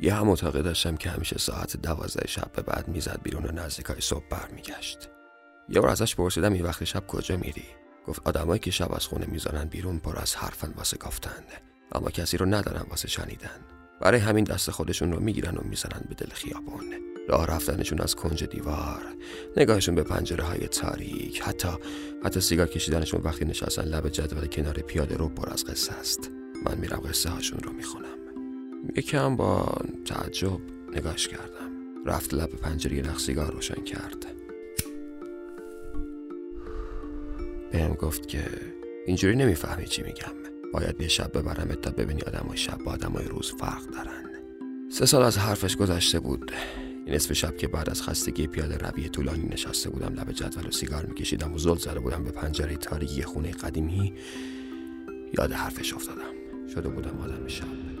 یه هم اتاقی داشتم که همیشه ساعت دوازده شب به بعد می‌زد بیرون و نزدیکای صبح برمیگشت. یه بار ازش پرسیدم این وقت شب کجا میری؟ گفت آدمایی که شب از خونه می‌زنن بیرون پر از حرفن واسه گفتن اما کسی رو ندارن واسه شنیدن. برای همین دست خودشون رو می‌گیرن و می‌زنن به دل خیابون. راه رفتنشون از کنج دیوار نگاهشون به پنجره های تاریک حتی حتی سیگار کشیدنشون وقتی نشستن لب جدول کنار پیاده رو پر از قصه است. من میرم قصه هاشون رو می‌خونم. یکم با تعجب نگاش کردم. رفت لب پنجره نخ سیگار روشن کرد بهم گفت که اینجوری نمی‌فهمی چی میگم. باید یه شب ببرم تا ببینی آدمای شب با آدمای روز فرق دارن. سه سال از حرفش گذشته بود. این نصف شب که بعد از خستگی پیاده روی طولانی نشسته بودم لب جدول و سیگار میکشیدم و زل زده بودم به پنجره تاریکی خونه قدیمی. یاد حرفش افتادم. شده بودم آدم شب.